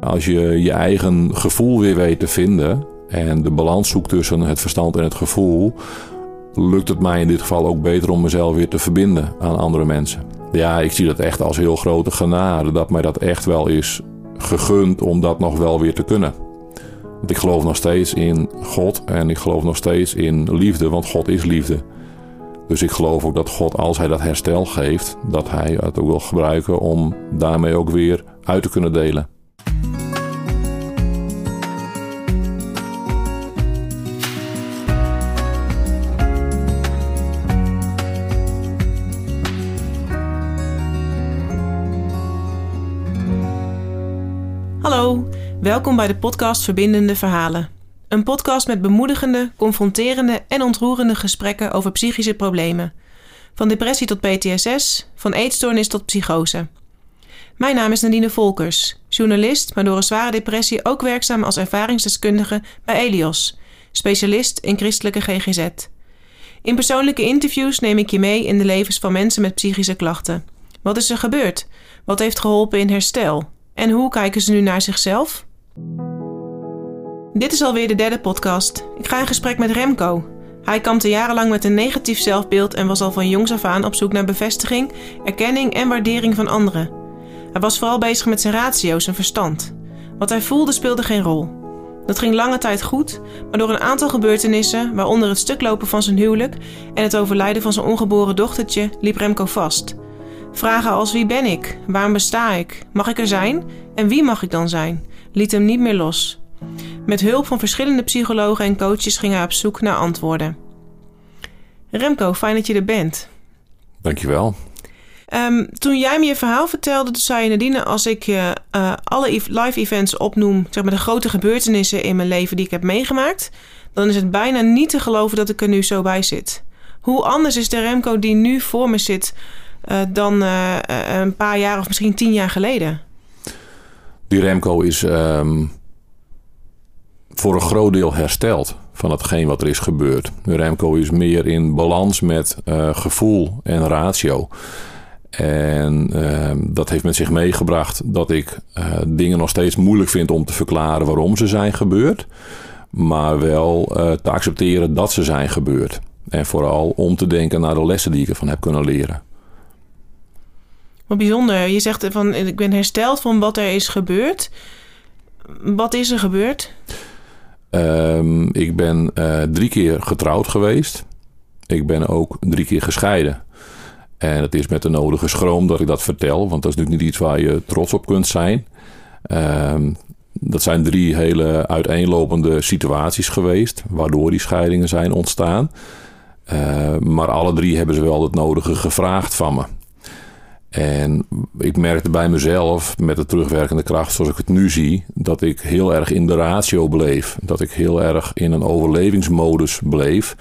Als je je eigen gevoel weer weet te vinden en de balans zoekt tussen het verstand en het gevoel, lukt het mij in dit geval ook beter om mezelf weer te verbinden aan andere mensen. Ja, ik zie dat echt als heel grote genade dat mij dat echt wel is gegund om dat nog wel weer te kunnen. Want ik geloof nog steeds in God en ik geloof nog steeds in liefde, want God is liefde. Dus ik geloof ook dat God, als Hij dat herstel geeft, dat Hij het ook wil gebruiken om daarmee ook weer uit te kunnen delen. Welkom bij de podcast Verbindende Verhalen. Een podcast met bemoedigende, confronterende en ontroerende gesprekken over psychische problemen. Van depressie tot PTSS, van eetstoornis tot psychose. Mijn naam is Nadine Volkers, journalist, maar door een zware depressie ook werkzaam als ervaringsdeskundige bij Elios, specialist in christelijke GGZ. In persoonlijke interviews neem ik je mee in de levens van mensen met psychische klachten. Wat is er gebeurd? Wat heeft geholpen in herstel? En hoe kijken ze nu naar zichzelf? Dit is alweer de derde podcast. Ik ga in gesprek met Remco. Hij kampte jarenlang met een negatief zelfbeeld en was al van jongs af aan op zoek naar bevestiging, erkenning en waardering van anderen. Hij was vooral bezig met zijn ratio, zijn verstand. Wat hij voelde speelde geen rol. Dat ging lange tijd goed, maar door een aantal gebeurtenissen, waaronder het stuklopen van zijn huwelijk en het overlijden van zijn ongeboren dochtertje, liep Remco vast. Vragen als wie ben ik? Waarom besta ik? Mag ik er zijn? En wie mag ik dan zijn? Liet hem niet meer los. Met hulp van verschillende psychologen en coaches ging hij op zoek naar antwoorden. Remco, fijn dat je er bent. Dankjewel. Um, toen jij me je verhaal vertelde, toen zei je Nadine, als ik uh, alle live events opnoem, zeg maar de grote gebeurtenissen in mijn leven die ik heb meegemaakt, dan is het bijna niet te geloven dat ik er nu zo bij zit. Hoe anders is de Remco die nu voor me zit uh, dan een paar jaar of misschien tien jaar geleden? Die Remco is um, voor een groot deel hersteld van hetgeen wat er is gebeurd. Remco is meer in balans met uh, gevoel en ratio. En uh, dat heeft met zich meegebracht dat ik uh, dingen nog steeds moeilijk vind om te verklaren waarom ze zijn gebeurd. Maar wel te accepteren dat ze zijn gebeurd. En vooral om te denken naar de lessen die ik ervan heb kunnen leren. Wat bijzonder. Je zegt van ik ben hersteld van wat er is gebeurd. Wat is er gebeurd? Um, ik ben uh, drie keer getrouwd geweest. Ik ben ook drie keer gescheiden. En het is met de nodige schroom dat ik dat vertel, want dat is natuurlijk niet iets waar je trots op kunt zijn. Um, dat zijn drie hele uiteenlopende situaties geweest, waardoor die scheidingen zijn ontstaan. Uh, maar alle drie hebben ze wel het nodige gevraagd van me. En ik merkte bij mezelf, met de terugwerkende kracht zoals ik het nu zie, dat ik heel erg in de ratio bleef. Dat ik heel erg in een overlevingsmodus bleef.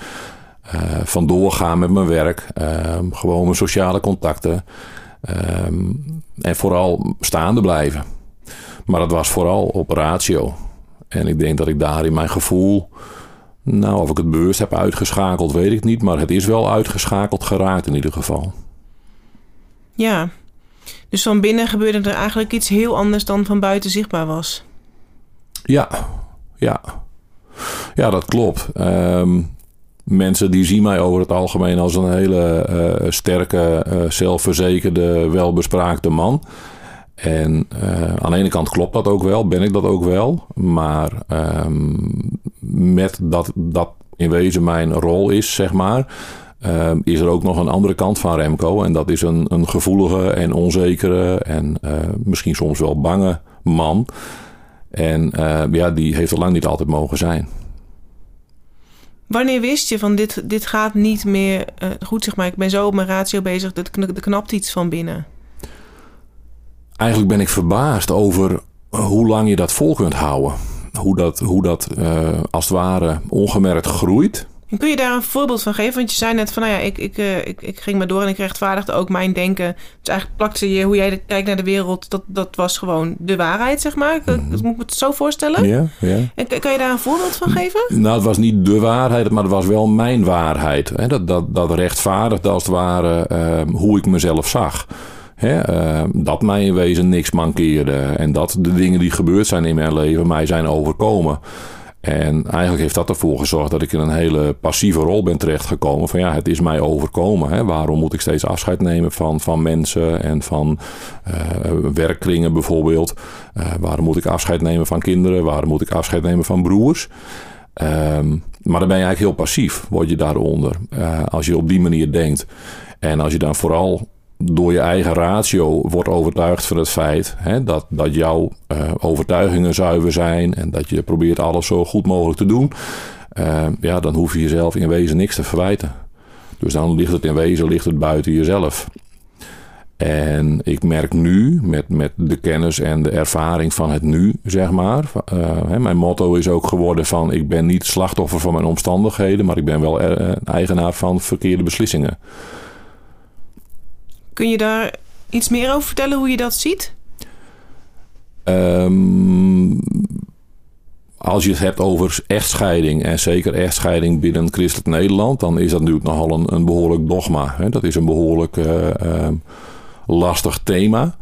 Uh, van doorgaan met mijn werk, uh, gewoon mijn sociale contacten. Uh, en vooral staande blijven. Maar dat was vooral op ratio. En ik denk dat ik daar in mijn gevoel, nou of ik het bewust heb uitgeschakeld, weet ik niet. Maar het is wel uitgeschakeld geraakt in ieder geval. Ja, dus van binnen gebeurde er eigenlijk iets heel anders dan van buiten zichtbaar was. Ja, ja. Ja, dat klopt. Um, mensen die zien mij over het algemeen als een hele uh, sterke, uh, zelfverzekerde, welbespraakte man. En uh, aan de ene kant klopt dat ook wel, ben ik dat ook wel. Maar um, met dat dat in wezen mijn rol is, zeg maar uh, is er ook nog een andere kant van Remco. En dat is een, een gevoelige en onzekere en uh, misschien soms wel bange man. En uh, ja, die heeft er lang niet altijd mogen zijn. Wanneer wist je van dit, dit gaat niet meer goed, zeg maar. Ik ben zo op mijn ratio bezig, er knapt iets van binnen. Eigenlijk ben ik verbaasd over hoe lang je dat vol kunt houden. Hoe dat, hoe dat als het ware ongemerkt groeit. Kun je daar een voorbeeld van geven? Want je zei net van, nou ja, ik, ik, uh, ik, ik ging maar door en ik rechtvaardigde ook mijn denken. Dus eigenlijk plakte je hoe jij kijkt naar de wereld, dat, dat was gewoon de waarheid, zeg maar. Mm. Dat moet ik me het zo voorstellen? Ja, ja. En kan je daar een voorbeeld van geven? Nou, het was niet de waarheid, maar het was wel mijn waarheid. Hè? Dat, dat, dat rechtvaardigde als het ware uh, hoe ik mezelf zag. Hè, eh, dat mij in wezen niks mankeerde. En dat de dingen die gebeurd zijn in mijn leven mij zijn overkomen. En eigenlijk heeft dat ervoor gezorgd dat ik in een hele passieve rol ben terechtgekomen. Van ja, het is mij overkomen. Hè? Waarom moet ik steeds afscheid nemen van, van mensen en van uh, bijvoorbeeld? Uh, waarom moet ik afscheid nemen van kinderen? Waarom moet ik afscheid nemen van broers? Um, maar dan ben je eigenlijk heel passief, word je daaronder. Uh, als je op die manier denkt. En als je dan vooral door je eigen ratio wordt overtuigd van het feit hè, dat, dat jouw uh, overtuigingen zuiver zijn en dat je probeert alles zo goed mogelijk te doen, uh, ja, dan hoef je jezelf in wezen niks te verwijten. Dus dan ligt het in wezen ligt het buiten jezelf. En ik merk nu, met, met de kennis en de ervaring van het nu, zeg maar. Hè, mijn motto is ook geworden van ik ben niet slachtoffer van mijn omstandigheden, maar ik ben wel eigenaar van verkeerde beslissingen. Kun je daar iets meer over vertellen hoe je dat ziet? Um, als je het hebt over echtscheiding, en zeker echtscheiding binnen christelijk Nederland, dan is dat natuurlijk nogal een, een behoorlijk dogma. Hè? Dat is een behoorlijk uh, uh, lastig thema.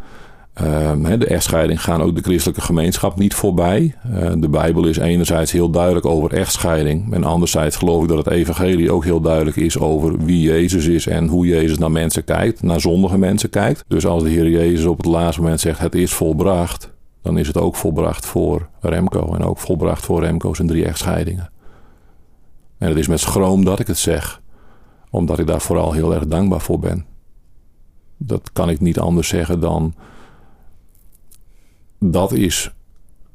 Um, de echtscheiding gaan ook de christelijke gemeenschap niet voorbij. Uh, de Bijbel is enerzijds heel duidelijk over echtscheiding. En anderzijds geloof ik dat het evangelie ook heel duidelijk is over wie Jezus is en hoe Jezus naar mensen kijkt, naar zondige mensen kijkt. Dus als de Heer Jezus op het laatste moment zegt het is volbracht, dan is het ook volbracht voor Remco en ook volbracht voor Remco's en drie echtscheidingen. En het is met schroom dat ik het zeg, omdat ik daar vooral heel erg dankbaar voor ben. Dat kan ik niet anders zeggen dan dat is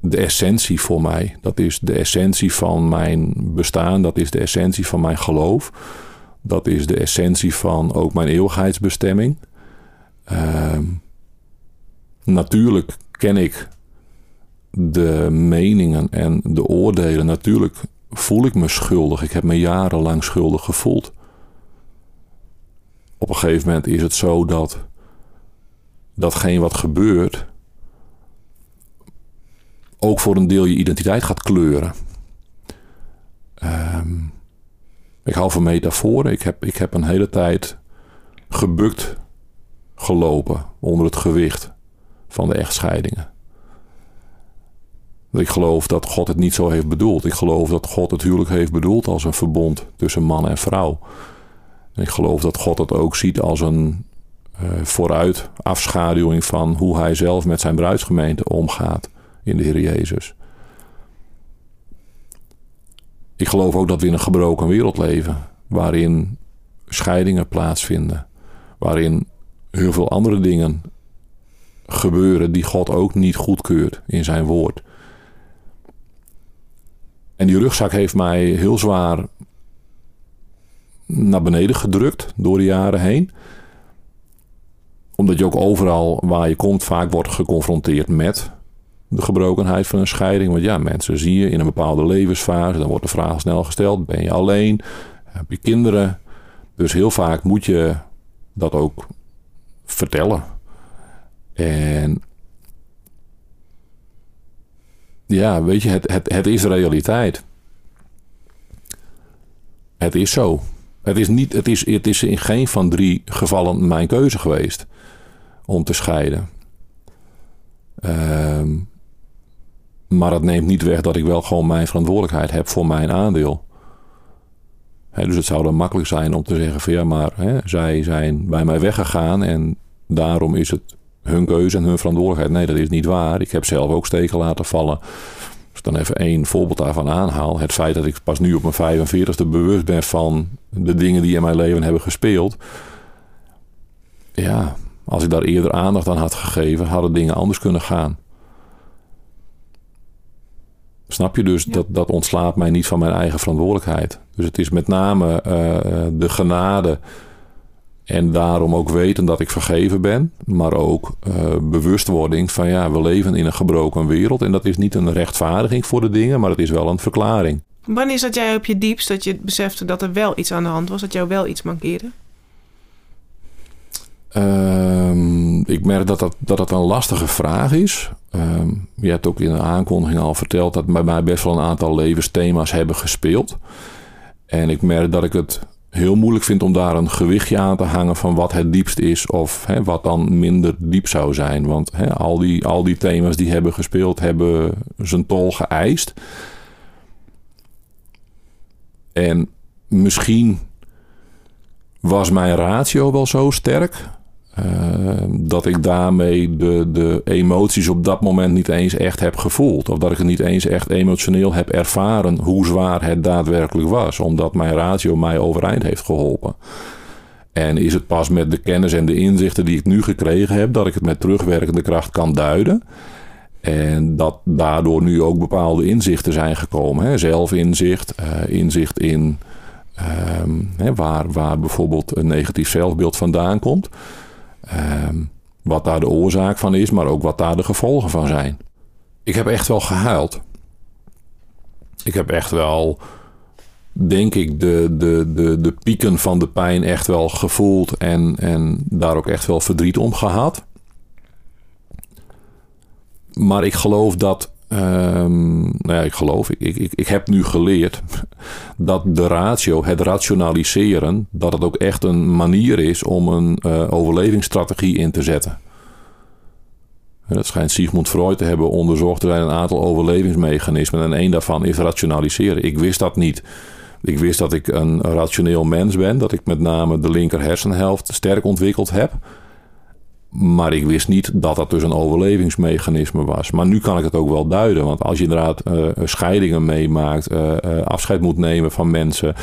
de essentie voor mij. Dat is de essentie van mijn bestaan. Dat is de essentie van mijn geloof. Dat is de essentie van ook mijn eeuwigheidsbestemming. Uh, natuurlijk ken ik de meningen en de oordelen. Natuurlijk voel ik me schuldig. Ik heb me jarenlang schuldig gevoeld. Op een gegeven moment is het zo dat datgene wat gebeurt ook voor een deel je identiteit gaat kleuren. Um, ik hou van metaforen. Ik heb, ik heb een hele tijd gebukt gelopen onder het gewicht van de echtscheidingen. Ik geloof dat God het niet zo heeft bedoeld. Ik geloof dat God het huwelijk heeft bedoeld als een verbond tussen man en vrouw. Ik geloof dat God het ook ziet als een uh, vooruit afschaduwing van hoe hij zelf met zijn bruidsgemeente omgaat in de Heer Jezus. Ik geloof ook dat we in een gebroken wereld leven, waarin scheidingen plaatsvinden, waarin heel veel andere dingen gebeuren die God ook niet goedkeurt in zijn woord. En die rugzak heeft mij heel zwaar naar beneden gedrukt door de jaren heen. Omdat je ook overal waar je komt vaak wordt geconfronteerd met de gebrokenheid van een scheiding. Want ja, mensen zie je in een bepaalde levensfase. Dan wordt de vraag snel gesteld: ben je alleen? Heb je kinderen? Dus heel vaak moet je dat ook vertellen. En ja, weet je, het, het, het is realiteit. Het is zo. Het is, niet, het, is, het is in geen van drie gevallen mijn keuze geweest om te scheiden. Um, maar dat neemt niet weg dat ik wel gewoon mijn verantwoordelijkheid heb voor mijn aandeel. dus het zou dan makkelijk zijn om te zeggen van ja, maar zij zijn bij mij weggegaan en daarom is het hun keuze en hun verantwoordelijkheid. Nee, dat is niet waar. Ik heb zelf ook steken laten vallen. Als ik dan even één voorbeeld daarvan aanhaal. Het feit dat ik pas nu op mijn 45e bewust ben van de dingen die in mijn leven hebben gespeeld. Ja, als ik daar eerder aandacht aan had gegeven, hadden dingen anders kunnen gaan. Snap je dus, dat, dat ontslaat mij niet van mijn eigen verantwoordelijkheid. Dus het is met name uh, de genade en daarom ook weten dat ik vergeven ben, maar ook uh, bewustwording van ja, we leven in een gebroken wereld en dat is niet een rechtvaardiging voor de dingen, maar het is wel een verklaring. Wanneer zat jij op je diepst dat je besefte dat er wel iets aan de hand was, dat jou wel iets mankeerde? Um, ik merk dat dat, dat dat een lastige vraag is. Um, je hebt ook in de aankondiging al verteld dat bij mij best wel een aantal levensthema's hebben gespeeld. En ik merk dat ik het heel moeilijk vind om daar een gewichtje aan te hangen van wat het diepst is of wat dan minder diep zou zijn. Want al, die, al die thema's die hebben gespeeld hebben zijn tol geëist. En misschien was mijn ratio wel zo sterk uh, dat ik daarmee de, de emoties op dat moment niet eens echt heb gevoeld. Of dat ik het niet eens echt emotioneel heb ervaren hoe zwaar het daadwerkelijk was. Omdat mijn ratio mij overeind heeft geholpen. En is het pas met de kennis en de inzichten die ik nu gekregen heb, dat ik het met terugwerkende kracht kan duiden. En dat daardoor nu ook bepaalde inzichten zijn gekomen. Hè? Zelfinzicht, uh, inzicht in um, hè, waar, waar bijvoorbeeld een negatief zelfbeeld vandaan komt. Um, wat daar de oorzaak van is, maar ook wat daar de gevolgen van zijn. Ik heb echt wel gehuild. Ik heb echt wel, denk ik, de, de, de, de pieken van de pijn echt wel gevoeld en, en daar ook echt wel verdriet om gehad. Maar ik geloof dat Um, nou ja, ik geloof, ik, ik, ik heb nu geleerd dat de ratio, het rationaliseren, dat het ook echt een manier is om een uh, overlevingsstrategie in te zetten. Dat schijnt Sigmund Freud te hebben onderzocht. Er zijn een aantal overlevingsmechanismen en één daarvan is rationaliseren. Ik wist dat niet. Ik wist dat ik een rationeel mens ben, dat ik met name de linker hersenhelft sterk ontwikkeld heb. Maar ik wist niet dat dat dus een overlevingsmechanisme was. Maar nu kan ik het ook wel duiden. Want als je inderdaad uh, scheidingen meemaakt, uh, uh, afscheid moet nemen van mensen,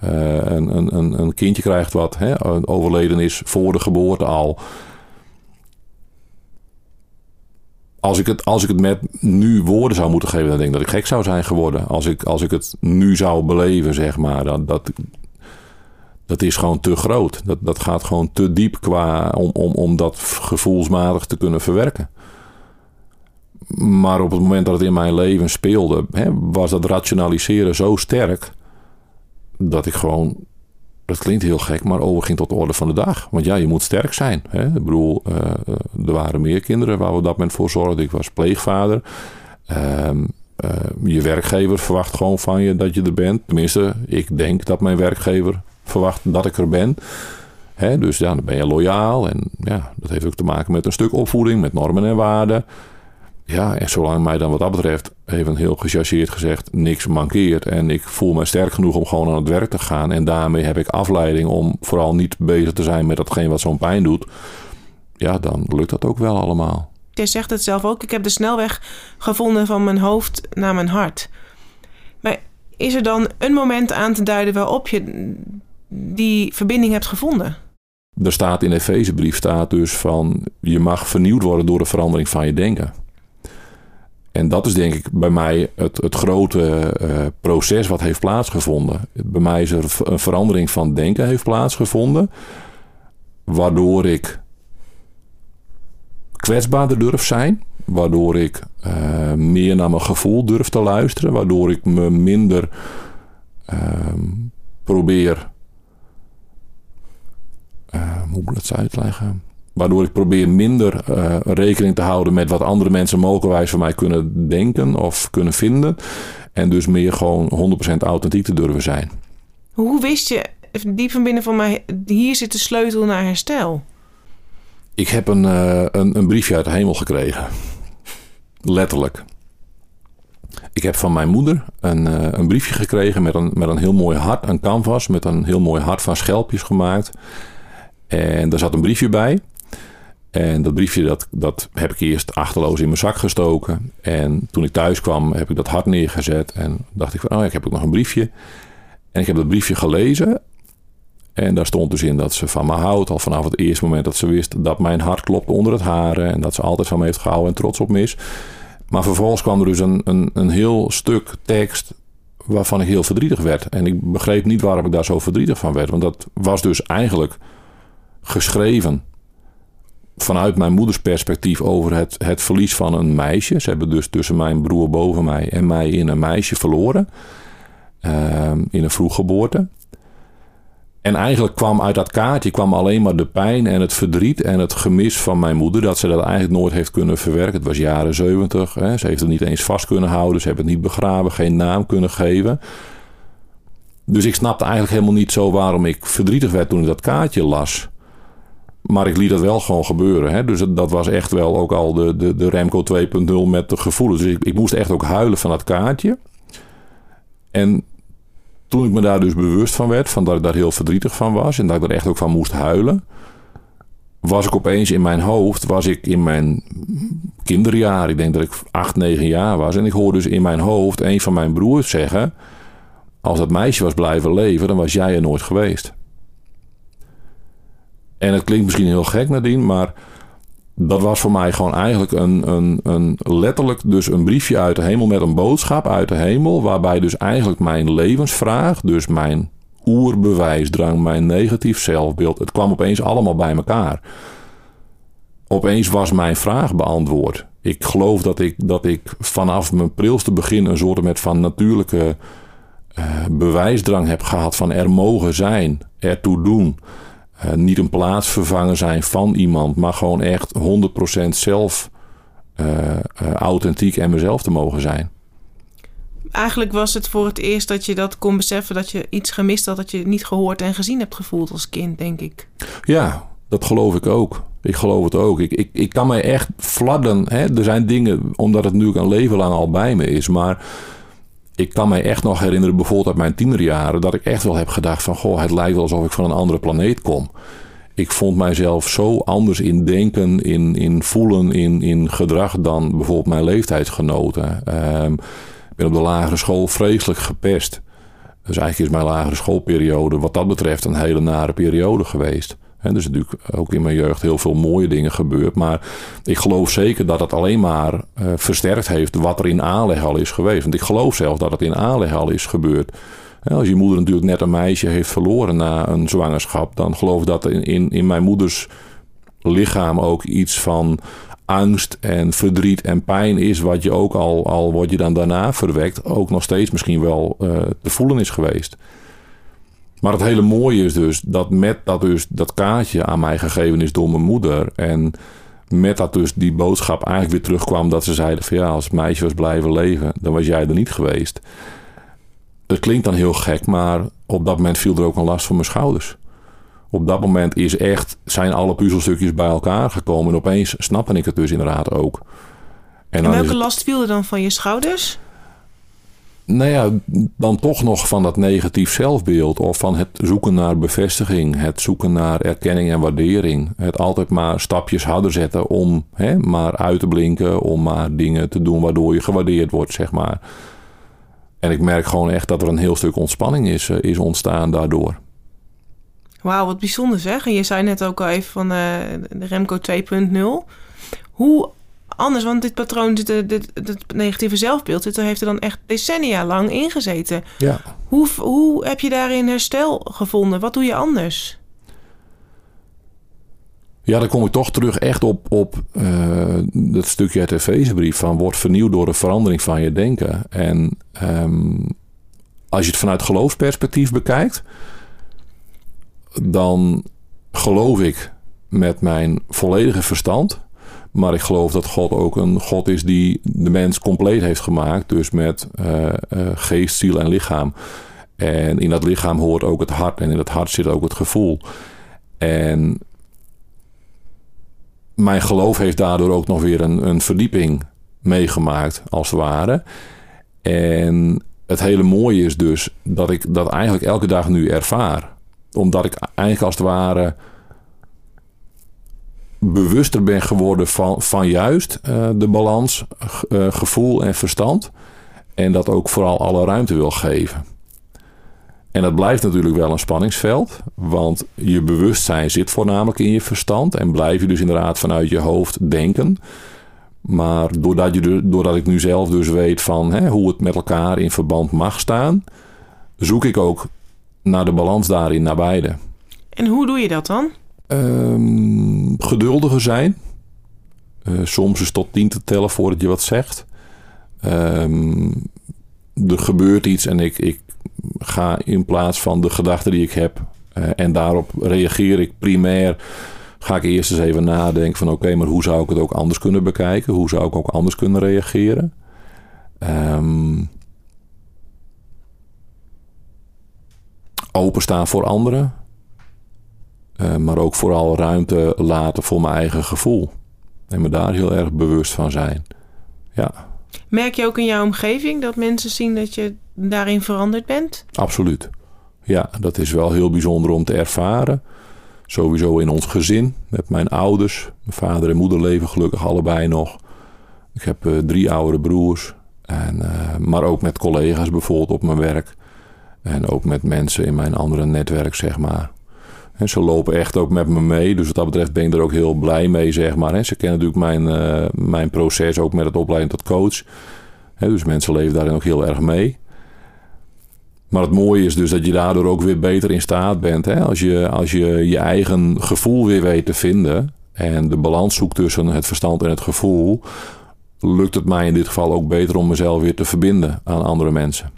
een, een, een kindje krijgt wat hè, overleden is voor de geboorte al. Als ik, het, als ik het met nu woorden zou moeten geven, dan denk ik dat ik gek zou zijn geworden. Als ik, als ik het nu zou beleven, zeg maar. Dat, dat, dat is gewoon te groot. Dat, dat gaat gewoon te diep qua, om, om, om dat gevoelsmatig te kunnen verwerken. Maar op het moment dat het in mijn leven speelde, hè, was dat rationaliseren zo sterk dat ik gewoon, dat klinkt heel gek, maar overging tot de orde van de dag. Want ja, je moet sterk zijn. Hè? Ik bedoel, uh, er waren meer kinderen waar we dat moment voor zorgden. Ik was pleegvader. Uh, uh, je werkgever verwacht gewoon van je dat je er bent. Tenminste, ik denk dat mijn werkgever verwacht dat ik er ben. He, dus ja, dan ben je loyaal. En ja, dat heeft ook te maken met een stuk opvoeding, met normen en waarden. Ja, en zolang mij dan wat dat betreft, even heel gechargeerd gezegd, niks mankeert. En ik voel me sterk genoeg om gewoon aan het werk te gaan. En daarmee heb ik afleiding om vooral niet bezig te zijn met datgene wat zo'n pijn doet. Ja, dan lukt dat ook wel allemaal. Je zegt het zelf ook. Ik heb de snelweg gevonden van mijn hoofd naar mijn hart. Maar is er dan een moment aan te duiden waarop je die verbinding hebt gevonden? Er staat in de Efezebrief staat dus van je mag vernieuwd worden door de verandering van je denken. En dat is denk ik bij mij het, het grote uh, proces wat heeft plaatsgevonden. Bij mij is er een verandering van denken heeft plaatsgevonden. Waardoor ik kwetsbaarder durf zijn. Waardoor ik uh, meer naar mijn gevoel durf te luisteren. Waardoor ik me minder uh, probeer hoe moet ik dat uitleggen? Waardoor ik probeer minder uh, rekening te houden met wat andere mensen mogelijkwijs van mij kunnen denken of kunnen vinden. En dus meer gewoon 100% authentiek te durven zijn. Hoe wist je diep van binnen van mij, hier zit de sleutel naar herstel? Ik heb een, uh, een, een briefje uit de hemel gekregen. Letterlijk. Ik heb van mijn moeder een, uh, een briefje gekregen met een, met een heel mooi hart, een canvas met een heel mooi hart van schelpjes gemaakt. En daar zat een briefje bij. En dat briefje dat, dat heb ik eerst achterloos in mijn zak gestoken. En toen ik thuis kwam heb ik dat hart neergezet. En dacht ik van, oh ja, ik heb ook nog een briefje. En ik heb dat briefje gelezen. En daar stond dus in dat ze van me houdt. Al vanaf het eerste moment dat ze wist dat mijn hart klopte onder het haren. En dat ze altijd van me heeft gehouden en trots op me is. Maar vervolgens kwam er dus een, een, een heel stuk tekst waarvan ik heel verdrietig werd. En ik begreep niet waarom ik daar zo verdrietig van werd. Want dat was dus eigenlijk geschreven vanuit mijn moeders perspectief over het, het verlies van een meisje. Ze hebben dus tussen mijn broer boven mij en mij in een meisje verloren. Uh, in een vroeggeboorte. En eigenlijk kwam uit dat kaartje kwam alleen maar de pijn en het verdriet en het gemis van mijn moeder. Dat ze dat eigenlijk nooit heeft kunnen verwerken. Het was jaren zeventig. Ze heeft het niet eens vast kunnen houden. Ze hebben het niet begraven, geen naam kunnen geven. Dus ik snapte eigenlijk helemaal niet zo waarom ik verdrietig werd toen ik dat kaartje las. Maar ik liet dat wel gewoon gebeuren. Hè? Dus dat was echt wel ook al de, de, de Remco 2.0 met de gevoelens. Dus ik, ik moest echt ook huilen van dat kaartje. En toen ik me daar dus bewust van werd, van dat ik daar heel verdrietig van was en dat ik er echt ook van moest huilen, was ik opeens in mijn hoofd, was ik in mijn kinderjaar, ik denk dat ik 8, 9 jaar was, en ik hoorde dus in mijn hoofd een van mijn broers zeggen: Als dat meisje was blijven leven, dan was jij er nooit geweest. En het klinkt misschien heel gek nadien, maar dat was voor mij gewoon eigenlijk een, een, een letterlijk dus een briefje uit de hemel met een boodschap uit de hemel. Waarbij dus eigenlijk mijn levensvraag, dus mijn oerbewijsdrang, mijn negatief zelfbeeld, het kwam opeens allemaal bij elkaar. Opeens was mijn vraag beantwoord. Ik geloof dat ik, dat ik vanaf mijn prilste begin een soort met van natuurlijke uh, bewijsdrang heb gehad van er mogen zijn, ertoe doen. Uh, niet een plaatsvervanger zijn van iemand, maar gewoon echt 100% zelf uh, uh, authentiek en mezelf te mogen zijn. Eigenlijk was het voor het eerst dat je dat kon beseffen dat je iets gemist had dat je niet gehoord en gezien hebt gevoeld als kind, denk ik. Ja, dat geloof ik ook. Ik geloof het ook. Ik, ik, ik kan mij echt fladden. Hè? Er zijn dingen, omdat het nu een leven lang al bij me is, maar ik kan mij echt nog herinneren, bijvoorbeeld uit mijn tienerjaren, dat ik echt wel heb gedacht van, goh, het lijkt wel alsof ik van een andere planeet kom. Ik vond mijzelf zo anders in denken, in, in voelen, in, in gedrag dan bijvoorbeeld mijn leeftijdsgenoten. Um, ik ben op de lagere school vreselijk gepest. Dus eigenlijk is mijn lagere schoolperiode wat dat betreft een hele nare periode geweest. En er is natuurlijk ook in mijn jeugd heel veel mooie dingen gebeurd. Maar ik geloof zeker dat het alleen maar uh, versterkt heeft wat er in aanleg al is geweest. Want ik geloof zelf dat het in aanleg al is gebeurd. Als je moeder natuurlijk net een meisje heeft verloren na een zwangerschap, dan geloof ik dat in, in, in mijn moeders lichaam ook iets van angst en verdriet en pijn is, wat je ook al, al wordt je dan daarna verwekt, ook nog steeds misschien wel uh, te voelen is geweest. Maar het hele mooie is dus dat met dat, dus dat kaartje aan mij gegeven is door mijn moeder. En met dat dus die boodschap eigenlijk weer terugkwam dat ze zeiden van ja, als het meisje was blijven leven, dan was jij er niet geweest. Het klinkt dan heel gek, maar op dat moment viel er ook een last van mijn schouders. Op dat moment is echt, zijn alle puzzelstukjes bij elkaar gekomen. En opeens snapte ik het dus inderdaad ook. En, en welke het... last viel er dan van je schouders? Nou ja, dan toch nog van dat negatief zelfbeeld. Of van het zoeken naar bevestiging. Het zoeken naar erkenning en waardering. Het altijd maar stapjes harder zetten om hè, maar uit te blinken. Om maar dingen te doen waardoor je gewaardeerd wordt, zeg maar. En ik merk gewoon echt dat er een heel stuk ontspanning is, uh, is ontstaan daardoor. Wauw, wat bijzonder zeg. En je zei net ook al even van uh, de Remco 2.0. Hoe anders. Want dit patroon, dit, dit, dit negatieve zelfbeeld, dit heeft er dan echt decennia lang ingezeten. Ja. Hoe, hoe heb je daarin herstel gevonden? Wat doe je anders? Ja, dan kom ik toch terug echt op, op uh, dat stukje uit de Efezebrief van wordt vernieuwd door de verandering van je denken. En um, als je het vanuit geloofsperspectief bekijkt, dan geloof ik met mijn volledige verstand maar ik geloof dat God ook een God is die de mens compleet heeft gemaakt. Dus met uh, uh, geest, ziel en lichaam. En in dat lichaam hoort ook het hart. En in dat hart zit ook het gevoel. En mijn geloof heeft daardoor ook nog weer een, een verdieping meegemaakt, als het ware. En het hele mooie is dus dat ik dat eigenlijk elke dag nu ervaar. Omdat ik eigenlijk als het ware bewuster ben geworden van, van juist uh, de balans uh, gevoel en verstand. En dat ook vooral alle ruimte wil geven. En dat blijft natuurlijk wel een spanningsveld, want je bewustzijn zit voornamelijk in je verstand en blijf je dus inderdaad vanuit je hoofd denken. Maar doordat, je, doordat ik nu zelf dus weet van hè, hoe het met elkaar in verband mag staan, zoek ik ook naar de balans daarin naar beide. En hoe doe je dat dan? Um, geduldiger zijn. Uh, soms is tot tien te tellen voordat je wat zegt. Um, er gebeurt iets en ik, ik ga in plaats van de gedachten die ik heb uh, en daarop reageer ik primair. Ga ik eerst eens even nadenken van oké, maar hoe zou ik het ook anders kunnen bekijken? Hoe zou ik ook anders kunnen reageren? Um, openstaan voor anderen. Eh, maar ook vooral ruimte laten voor mijn eigen gevoel. En me daar heel erg bewust van zijn. Ja. Merk je ook in jouw omgeving dat mensen zien dat je daarin veranderd bent? Absoluut. Ja, dat is wel heel bijzonder om te ervaren. Sowieso in ons gezin, met mijn ouders. Mijn vader en moeder leven gelukkig allebei nog. Ik heb uh, drie oudere broers. En, uh, maar ook met collega's bijvoorbeeld op mijn werk. En ook met mensen in mijn andere netwerk, zeg maar. En ze lopen echt ook met me mee. Dus wat dat betreft ben ik er ook heel blij mee, zeg maar. En ze kennen natuurlijk mijn, uh, mijn proces ook met het opleiden tot coach. dus mensen leven daarin ook heel erg mee. Maar het mooie is dus dat je daardoor ook weer beter in staat bent. Hè? Als, je, als je je eigen gevoel weer weet te vinden. En de balans zoekt tussen het verstand en het gevoel. Lukt het mij in dit geval ook beter om mezelf weer te verbinden aan andere mensen.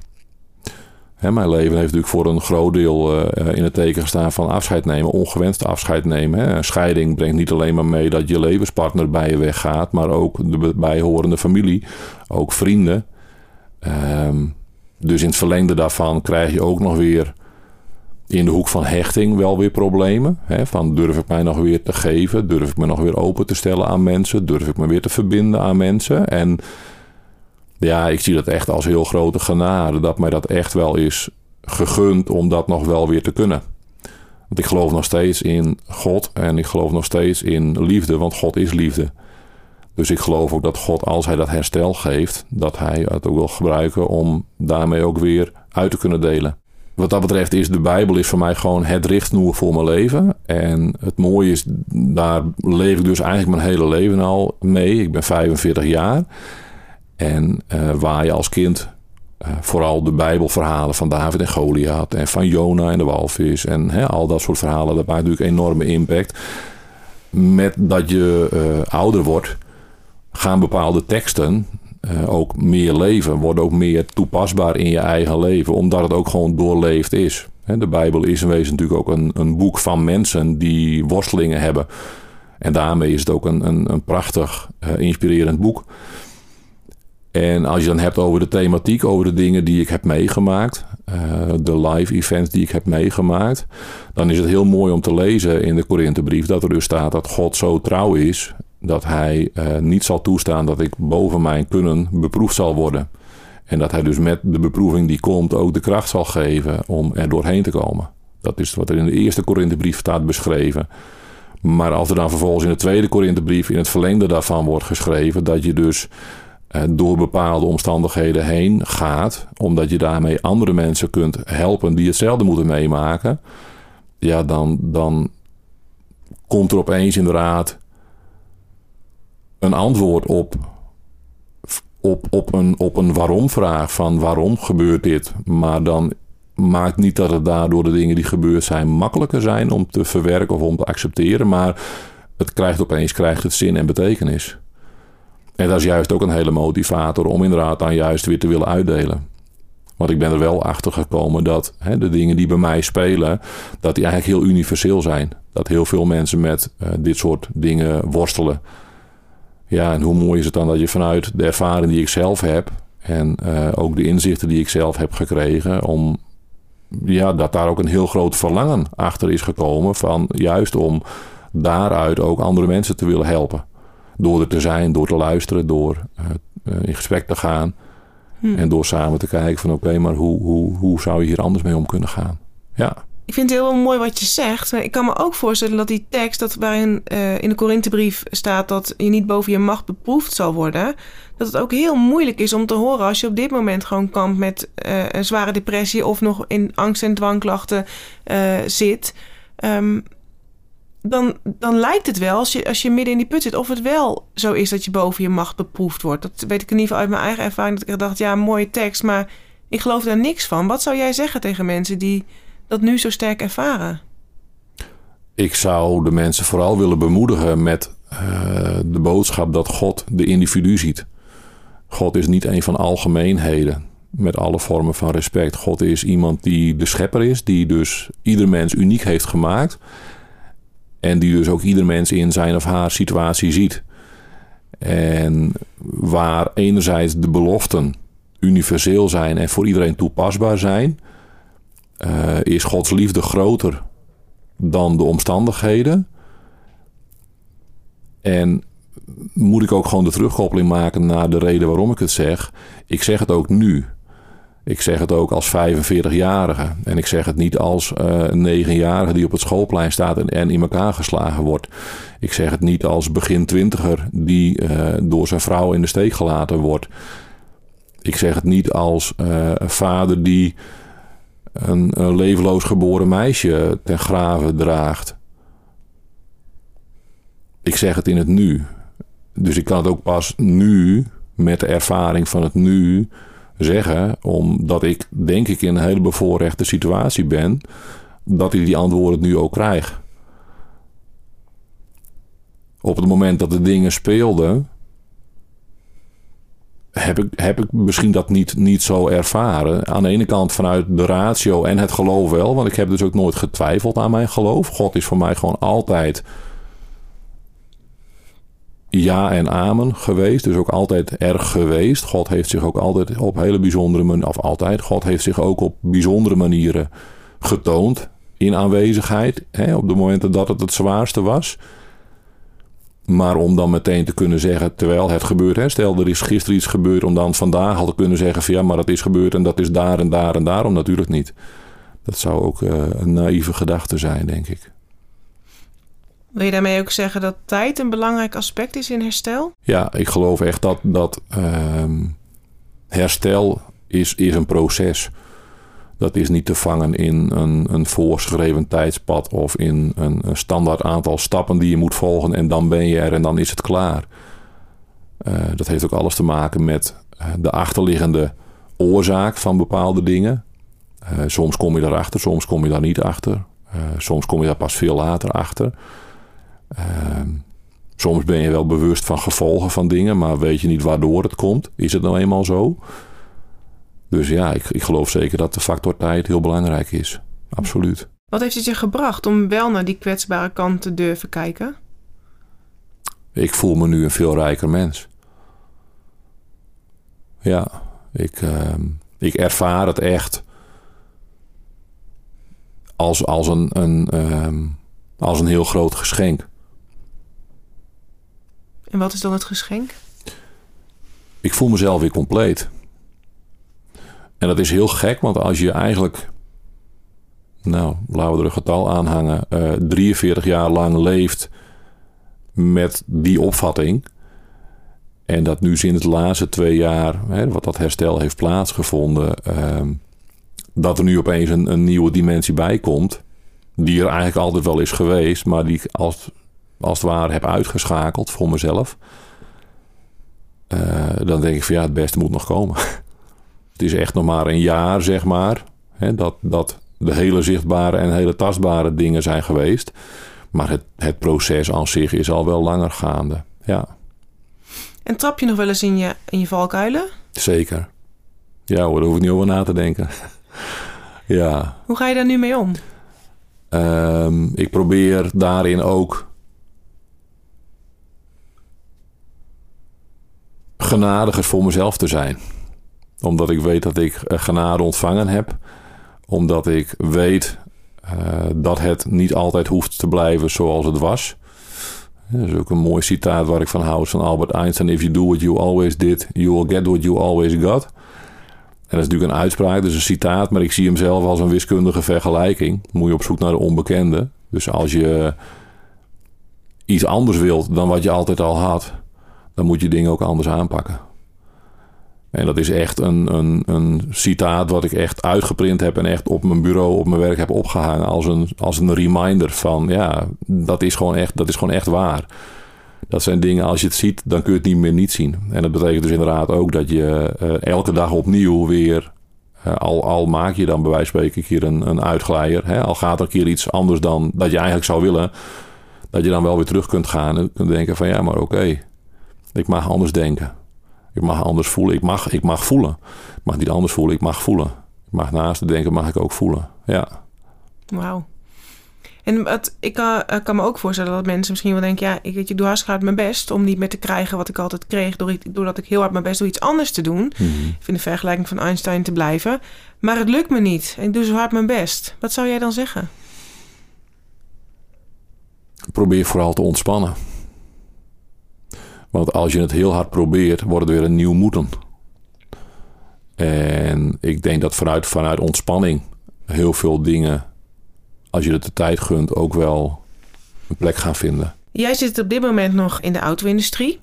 Mijn leven heeft natuurlijk voor een groot deel uh, in het teken gestaan van afscheid nemen, ongewenst afscheid nemen. Een scheiding brengt niet alleen maar mee dat je levenspartner bij je weggaat, maar ook de bijhorende familie, ook vrienden. Um, dus in het verlengde daarvan krijg je ook nog weer in de hoek van hechting wel weer problemen. Hè? Van durf ik mij nog weer te geven? Durf ik me nog weer open te stellen aan mensen? Durf ik me weer te verbinden aan mensen? En ja, ik zie dat echt als heel grote genade. Dat mij dat echt wel is gegund om dat nog wel weer te kunnen. Want ik geloof nog steeds in God en ik geloof nog steeds in liefde, want God is liefde. Dus ik geloof ook dat God, als hij dat herstel geeft, dat hij het ook wil gebruiken om daarmee ook weer uit te kunnen delen. Wat dat betreft is de Bijbel is voor mij gewoon het richtsnoer voor mijn leven. En het mooie is, daar leef ik dus eigenlijk mijn hele leven al mee. Ik ben 45 jaar. En uh, waar je als kind uh, vooral de Bijbelverhalen van David en Goliath en van Jona en de walvis en al dat soort verhalen, dat maakt natuurlijk enorme impact. Met dat je uh, ouder wordt, gaan bepaalde teksten ook meer leven, worden ook meer toepasbaar in je eigen leven, omdat het ook gewoon doorleefd is. De Bijbel is in wezen natuurlijk ook een, een boek van mensen die worstelingen hebben. En daarmee is het ook een, een, een prachtig, inspirerend boek. En als je dan hebt over de thematiek, over de dingen die ik heb meegemaakt, uh, de live events die ik heb meegemaakt, dan is het heel mooi om te lezen in de Korinthebrief dat er dus staat dat God zo trouw is dat hij uh, niet zal toestaan dat ik boven mijn kunnen beproefd zal worden. En dat hij dus met de beproeving die komt ook de kracht zal geven om er doorheen te komen. Dat is wat er in de eerste Korinthebrief staat beschreven. Maar als er dan vervolgens in de tweede Korinthebrief in het verlengde daarvan wordt geschreven dat je dus door bepaalde omstandigheden heen gaat, omdat je daarmee andere mensen kunt helpen die hetzelfde moeten meemaken, ja, dan, dan komt er opeens inderdaad een antwoord op, op, op, een, op een waarom-vraag van waarom gebeurt dit, maar dan maakt niet dat het daardoor de dingen die gebeurd zijn makkelijker zijn om te verwerken of om te accepteren, maar het krijgt opeens krijgt het zin en betekenis. En dat is juist ook een hele motivator om inderdaad dan juist weer te willen uitdelen. Want ik ben er wel achter gekomen dat hè, de dingen die bij mij spelen, dat die eigenlijk heel universeel zijn. Dat heel veel mensen met uh, dit soort dingen worstelen. Ja, en hoe mooi is het dan dat je vanuit de ervaring die ik zelf heb en uh, ook de inzichten die ik zelf heb gekregen, om ja, dat daar ook een heel groot verlangen achter is gekomen van juist om daaruit ook andere mensen te willen helpen. Door er te zijn, door te luisteren, door uh, in gesprek te gaan. Hmm. En door samen te kijken van oké, okay, maar hoe, hoe, hoe zou je hier anders mee om kunnen gaan? Ja. Ik vind het heel mooi wat je zegt. Ik kan me ook voorstellen dat die tekst, dat waarin uh, in de Korinthebrief staat dat je niet boven je macht beproefd zal worden, dat het ook heel moeilijk is om te horen als je op dit moment gewoon kampt met uh, een zware depressie of nog in angst- en dwangklachten uh, zit. Um, dan, dan lijkt het wel, als je, als je midden in die put zit, of het wel zo is dat je boven je macht beproefd wordt. Dat weet ik in ieder geval uit mijn eigen ervaring. Dat ik dacht, ja, mooie tekst, maar ik geloof daar niks van. Wat zou jij zeggen tegen mensen die dat nu zo sterk ervaren? Ik zou de mensen vooral willen bemoedigen met uh, de boodschap dat God de individu ziet. God is niet een van algemeenheden. Met alle vormen van respect. God is iemand die de schepper is, die dus ieder mens uniek heeft gemaakt. En die dus ook ieder mens in zijn of haar situatie ziet. En waar enerzijds de beloften universeel zijn en voor iedereen toepasbaar zijn. Uh, is Gods liefde groter dan de omstandigheden? En moet ik ook gewoon de terugkoppeling maken naar de reden waarom ik het zeg? Ik zeg het ook nu. Ik zeg het ook als 45-jarige. En ik zeg het niet als uh, een 9-jarige die op het schoolplein staat en, in elkaar geslagen wordt. Ik zeg het niet als begin twintiger die uh, door zijn vrouw in de steek gelaten wordt. Ik zeg het niet als uh, een vader die een, een levenloos geboren meisje ten graven draagt. Ik zeg het in het nu. Dus ik kan het ook pas nu, met de ervaring van het nu, zeggen. Omdat ik, denk ik, in een hele bevoorrechte situatie ben. Dat ik die antwoorden nu ook krijg. Op het moment dat de dingen speelden. Heb ik, heb ik misschien dat niet, niet zo ervaren. Aan de ene kant vanuit de ratio en het geloof wel. Want ik heb dus ook nooit getwijfeld aan mijn geloof. God is voor mij gewoon altijd ja en amen geweest. Dus ook altijd erg geweest. God heeft zich ook altijd op hele bijzondere manieren, of altijd, God heeft zich ook op bijzondere manieren getoond in aanwezigheid. Hè, op de momenten dat het het zwaarste was. Maar om dan meteen te kunnen zeggen, terwijl het gebeurt, stel er is gisteren iets gebeurd, om dan vandaag al te kunnen zeggen van ja, maar dat is gebeurd en dat is daar en daar en daarom natuurlijk niet. Dat zou ook uh, een naïeve gedachte zijn, denk ik. Wil je daarmee ook zeggen dat tijd een belangrijk aspect is in herstel? Ja, ik geloof echt dat, dat uh, herstel is, is een proces. Dat is niet te vangen in een, een voorgeschreven tijdspad of in een, standaard aantal stappen die je moet volgen en dan ben je er en dan is het klaar. Uh, dat heeft ook alles te maken met eh, de achterliggende oorzaak van bepaalde dingen. Uh, soms kom je daarachter, soms kom je daar niet achter. soms kom je daar pas veel later achter. Ehm, soms ben je wel bewust van gevolgen van dingen, maar weet je niet waardoor het komt. Is het nou eenmaal zo? Dus ja, ik, ik geloof zeker dat de factor tijd heel belangrijk is. Absoluut. Wat heeft het je gebracht om wel naar die kwetsbare kant te durven kijken? Ik voel me nu een veel rijker mens. Ja, ik, uh, ik ervaar het echt als, als, een, een, uh, als een heel groot geschenk. En wat is dan het geschenk? Ik voel mezelf weer compleet. En dat is heel gek, want als je eigenlijk, nou, laten we er een getal aanhangen, uh, eh, 43 jaar lang leeft met die opvatting. En dat nu sinds de laatste twee jaar, hè, wat dat herstel heeft plaatsgevonden, uh, dat er nu opeens een, een nieuwe dimensie bij komt. Die er eigenlijk altijd wel is geweest, maar die als als het ware heb uitgeschakeld voor mezelf. Uh, dan denk ik van ja, het beste moet nog komen. het is echt nog maar een jaar, zeg maar. Hè, dat, dat de hele zichtbare en hele tastbare dingen zijn geweest. Maar het, het proces aan zich is al wel langer gaande. Ja. En trap je nog wel eens in je, in je valkuilen? Zeker. Ja hoor, daar hoef ik niet over na te denken. ja. Hoe ga je daar nu mee om? Um, ik probeer daarin ook genadiger voor mezelf te zijn. Omdat ik weet dat ik eh, genade ontvangen heb. Omdat ik weet uh, dat het niet altijd hoeft te blijven zoals het was. Dat is ook een mooi citaat waar ik van houd van Albert Einstein. If you do what you always did, you will get what you always got. En dat is natuurlijk een uitspraak, dus een citaat, maar ik zie hem zelf als een wiskundige vergelijking. Moet je op zoek naar de onbekende. Dus als je iets anders wilt dan wat je altijd al had, dan moet je dingen ook anders aanpakken. En dat is echt een, een, een citaat wat ik echt uitgeprint heb en echt op mijn bureau, op mijn werk heb opgehangen als een, als een reminder van ja, dat is, gewoon echt, dat is gewoon echt waar. Dat zijn dingen, als je het ziet, dan kun je het niet meer niet zien. En dat betekent dus inderdaad ook dat je uh, elke dag opnieuw weer, uh, al, al maak je dan bij wijze van spreken een keer een, een uitglijer, hè, al gaat er een keer iets anders dan dat je eigenlijk zou willen, dat je dan wel weer terug kunt gaan en kunt denken van ja, maar oké, ik mag anders denken. Ik mag anders voelen. Ik mag, ik mag voelen. Ik mag niet anders voelen. Ik mag voelen. Ik mag naast denken, mag ik ook voelen. Ja. Wauw. En wat, ik kan, kan me ook voorstellen dat mensen misschien wel denken... ja, ik, weet je, doe hartstikke hard mijn best... om niet meer te krijgen wat ik altijd kreeg... doordat ik heel hard mijn best doe iets anders te doen. Mm -hmm. Ik vind de vergelijking van Einstein te blijven. Maar het lukt me niet. Ik doe zo hard mijn best. Wat zou jij dan zeggen? Probeer vooral te ontspannen. Want als je het heel hard probeert, wordt het weer een nieuw moeten. En ik denk dat vanuit, vanuit ontspanning heel veel dingen, als je het de tijd gunt, ook wel een plek gaan vinden. Jij zit op dit moment nog in de auto-industrie.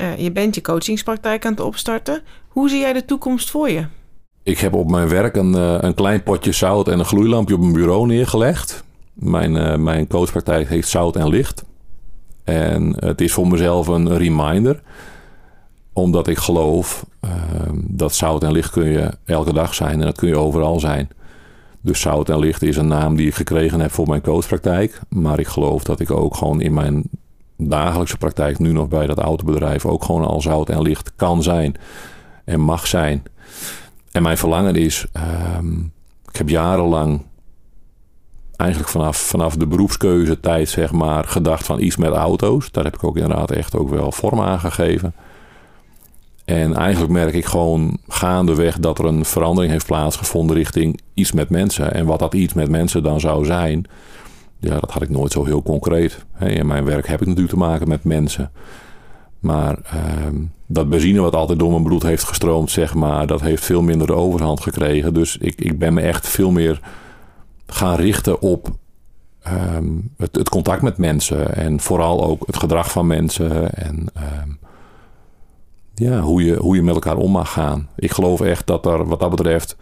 Uh, je bent je coachingspraktijk aan het opstarten. Hoe zie jij de toekomst voor je? Ik heb op mijn werk een, uh, een klein potje zout en een gloeilampje op mijn bureau neergelegd. Mijn, uh, mijn coachpraktijk heet Zout en Licht. En het is voor mezelf een reminder. Omdat ik geloof ehm, dat zout en licht kun je elke dag zijn. En dat kun je overal zijn. Dus zout en licht is een naam die ik gekregen heb voor mijn coachpraktijk. Maar ik geloof dat ik ook gewoon in mijn dagelijkse praktijk, nu nog bij dat autobedrijf, ook gewoon al zout en licht kan zijn en mag zijn. En mijn verlangen is, ehm, ik heb jarenlang, eigenlijk vanaf, vanaf de beroepskeuze tijd zeg maar, gedacht van iets met auto's. Daar heb ik ook inderdaad echt ook wel vorm aan gegeven. En eigenlijk merk ik gewoon gaandeweg dat er een verandering heeft plaatsgevonden richting iets met mensen. En wat dat iets met mensen dan zou zijn, ja, dat had ik nooit zo heel concreet. In mijn werk heb ik natuurlijk te maken met mensen. Maar ehm, dat benzine wat altijd door mijn bloed heeft gestroomd, zeg maar, dat heeft veel minder de overhand gekregen. Dus ik, ik ben me echt veel meer gaan richten op ehm, het, het, contact met mensen. En vooral ook het gedrag van mensen. En ehm, ja, hoe, je, hoe je met elkaar om mag gaan. Ik geloof echt dat er wat dat betreft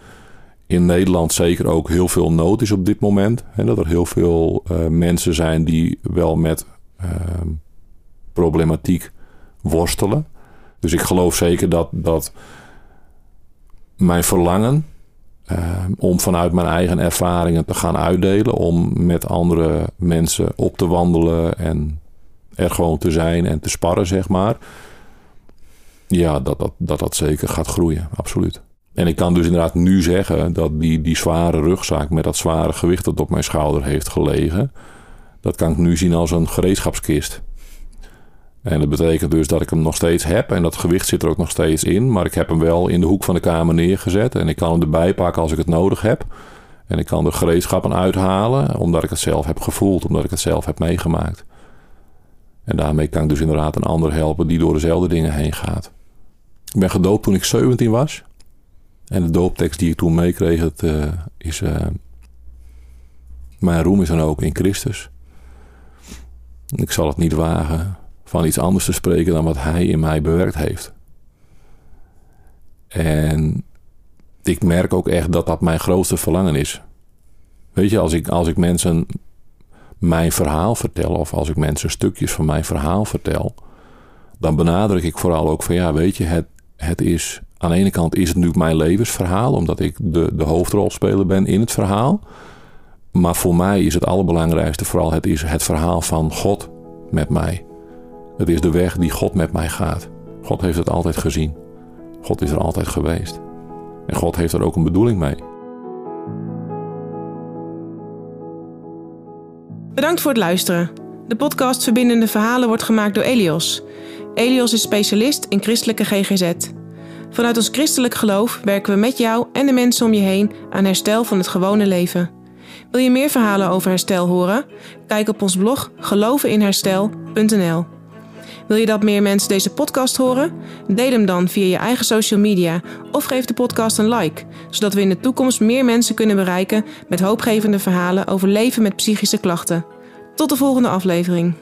in Nederland zeker ook heel veel nood is op dit moment. En dat er heel veel uh, mensen zijn die wel met problematiek worstelen. Dus ik geloof zeker dat, dat mijn verlangen om vanuit mijn eigen ervaringen te gaan uitdelen, om met andere mensen op te wandelen en er gewoon te zijn en te sparren, zeg maar. Ja, dat dat, dat, dat zeker gaat groeien, absoluut. En ik kan dus inderdaad nu zeggen dat die, die zware rugzak met dat zware gewicht dat op mijn schouder heeft gelegen, dat kan ik nu zien als een gereedschapskist. En dat betekent dus dat ik hem nog steeds heb. En dat gewicht zit er ook nog steeds in. Maar ik heb hem wel in de hoek van de kamer neergezet. En ik kan hem erbij pakken als ik het nodig heb. En ik kan de gereedschappen uithalen. Omdat ik het zelf heb gevoeld. Omdat ik het zelf heb meegemaakt. En daarmee kan ik dus inderdaad een ander helpen die door dezelfde dingen heen gaat. Ik ben gedoopt toen ik 17 was. En de dooptekst die ik toen meekreeg uh, is... Uh, mijn roem is dan ook in Christus. Ik zal het niet wagen van iets anders te spreken dan wat hij in mij bewerkt heeft. En ik merk ook echt dat dat mijn grootste verlangen is. Weet je, als ik, als ik mensen mijn verhaal vertel, of als ik mensen stukjes van mijn verhaal vertel, dan benadruk ik vooral ook van ja, weet je, het, het is aan de ene kant is het natuurlijk mijn levensverhaal, omdat ik de, de hoofdrolspeler ben in het verhaal. Maar voor mij is het allerbelangrijkste vooral het is het verhaal van God met mij. Het is de weg die God met mij gaat. God heeft het altijd gezien. God is er altijd geweest. En God heeft er ook een bedoeling mee. Bedankt voor het luisteren. De podcast Verbindende Verhalen wordt gemaakt door Elios. Elios is specialist in christelijke GGZ. Vanuit ons christelijk geloof werken we met jou en de mensen om je heen aan herstel van het gewone leven. Wil je meer verhalen over herstel horen? Kijk op ons blog geloveninherstel.nl. Wil je dat meer mensen deze podcast horen? Deel hem dan via je eigen social media of geef de podcast een like, zodat we in de toekomst meer mensen kunnen bereiken met hoopgevende verhalen over leven met psychische klachten. Tot de volgende aflevering.